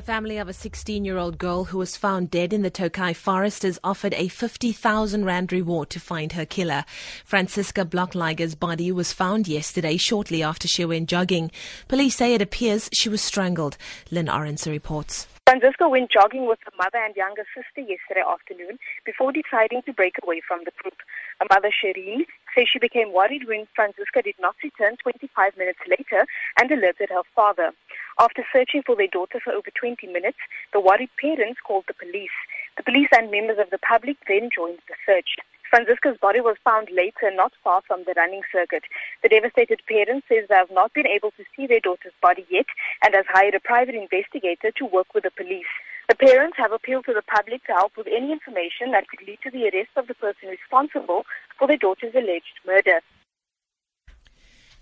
The family of a 16 year old girl who was found dead in the Tokai forest has offered a 50,000 Rand reward to find her killer. Franziska Blöchliger's body was found yesterday shortly after she went jogging. Police say it appears she was strangled. Lynn Orense reports. Franziska went jogging with her mother and younger sister yesterday afternoon before deciding to break away from the group. Her mother, Shireen, says she became worried when Franziska did not return 25 minutes later and alerted her father. After searching for their daughter for over 20 minutes, the worried parents called the police. The police and members of the public then joined the search. Franziska's body was found later not far from the running circuit. The devastated parents says they have not been able to see their daughter's body yet and has hired a private investigator to work with the police. The parents have appealed to the public to help with any information that could lead to the arrest of the person responsible for their daughter's alleged murder.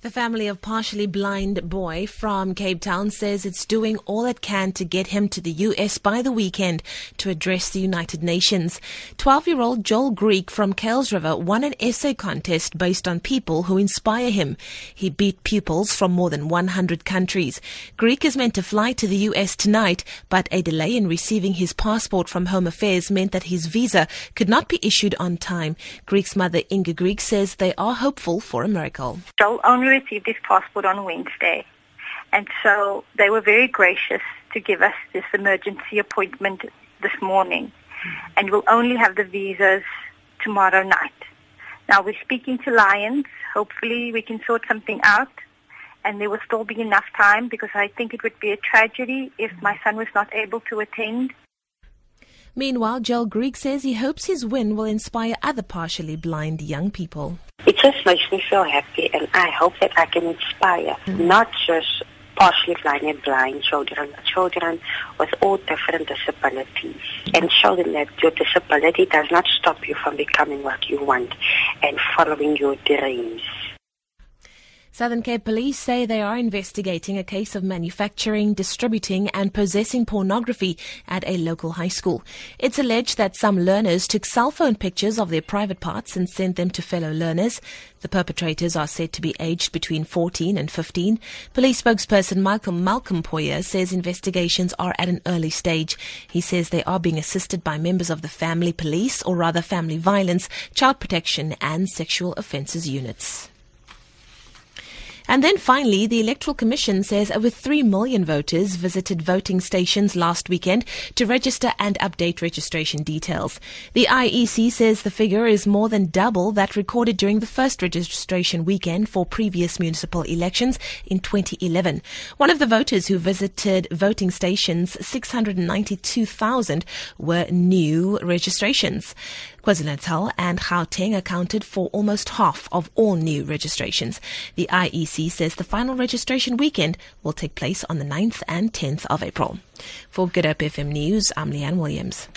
The family of partially blind boy from Cape Town says it's doing all it can to get him to the US by the weekend to address the United Nations. 12-year-old Joel Greek from Kuilsriver won an essay contest based on people who inspire him. He beat pupils from more than 100 countries. Greek is meant to fly to the US tonight, but a delay in receiving his passport from Home Affairs meant that his visa could not be issued on time. Greek's mother Inga Greek says they are hopeful for a miracle. Joel only received his passport on Wednesday. And so they were very gracious to give us this emergency appointment this morning. And we'll only have the visas tomorrow night. Now we're speaking to Lions. Hopefully we can sort something out. And there will still be enough time because I think it would be a tragedy if my son was not able to attend. Meanwhile, Joel Greek says he hopes his win will inspire other partially blind young people. It just makes me feel happy, and I hope that I can inspire not just partially blind and blind children, children with all different disabilities, and show them that your disability does not stop you from becoming what you want and following your dreams. Southern Cape Police say they are investigating a case of manufacturing, distributing, and possessing pornography at a local high school. It's alleged that some learners took cell phone pictures of their private parts and sent them to fellow learners. The perpetrators are said to be aged between 14 and 15. Police spokesperson Malcolm Malcolm Pojie says investigations are at an early stage. He says they are being assisted by members of the family police, or rather family violence, child protection, and sexual offences units. And then finally, the Electoral Commission says over 3 million voters visited voting stations last weekend to register and update registration details. The IEC says the figure is more than double that recorded during the first registration weekend for previous municipal elections in 2011. One of the voters who visited voting stations, 692,000, were new registrations. KwaZulu-Natal and Gauteng accounted for almost half of all new registrations. The IEC says the final registration weekend will take place on the 9th and 10th of April. For Good Hope FM News, I'm Leanne Williams.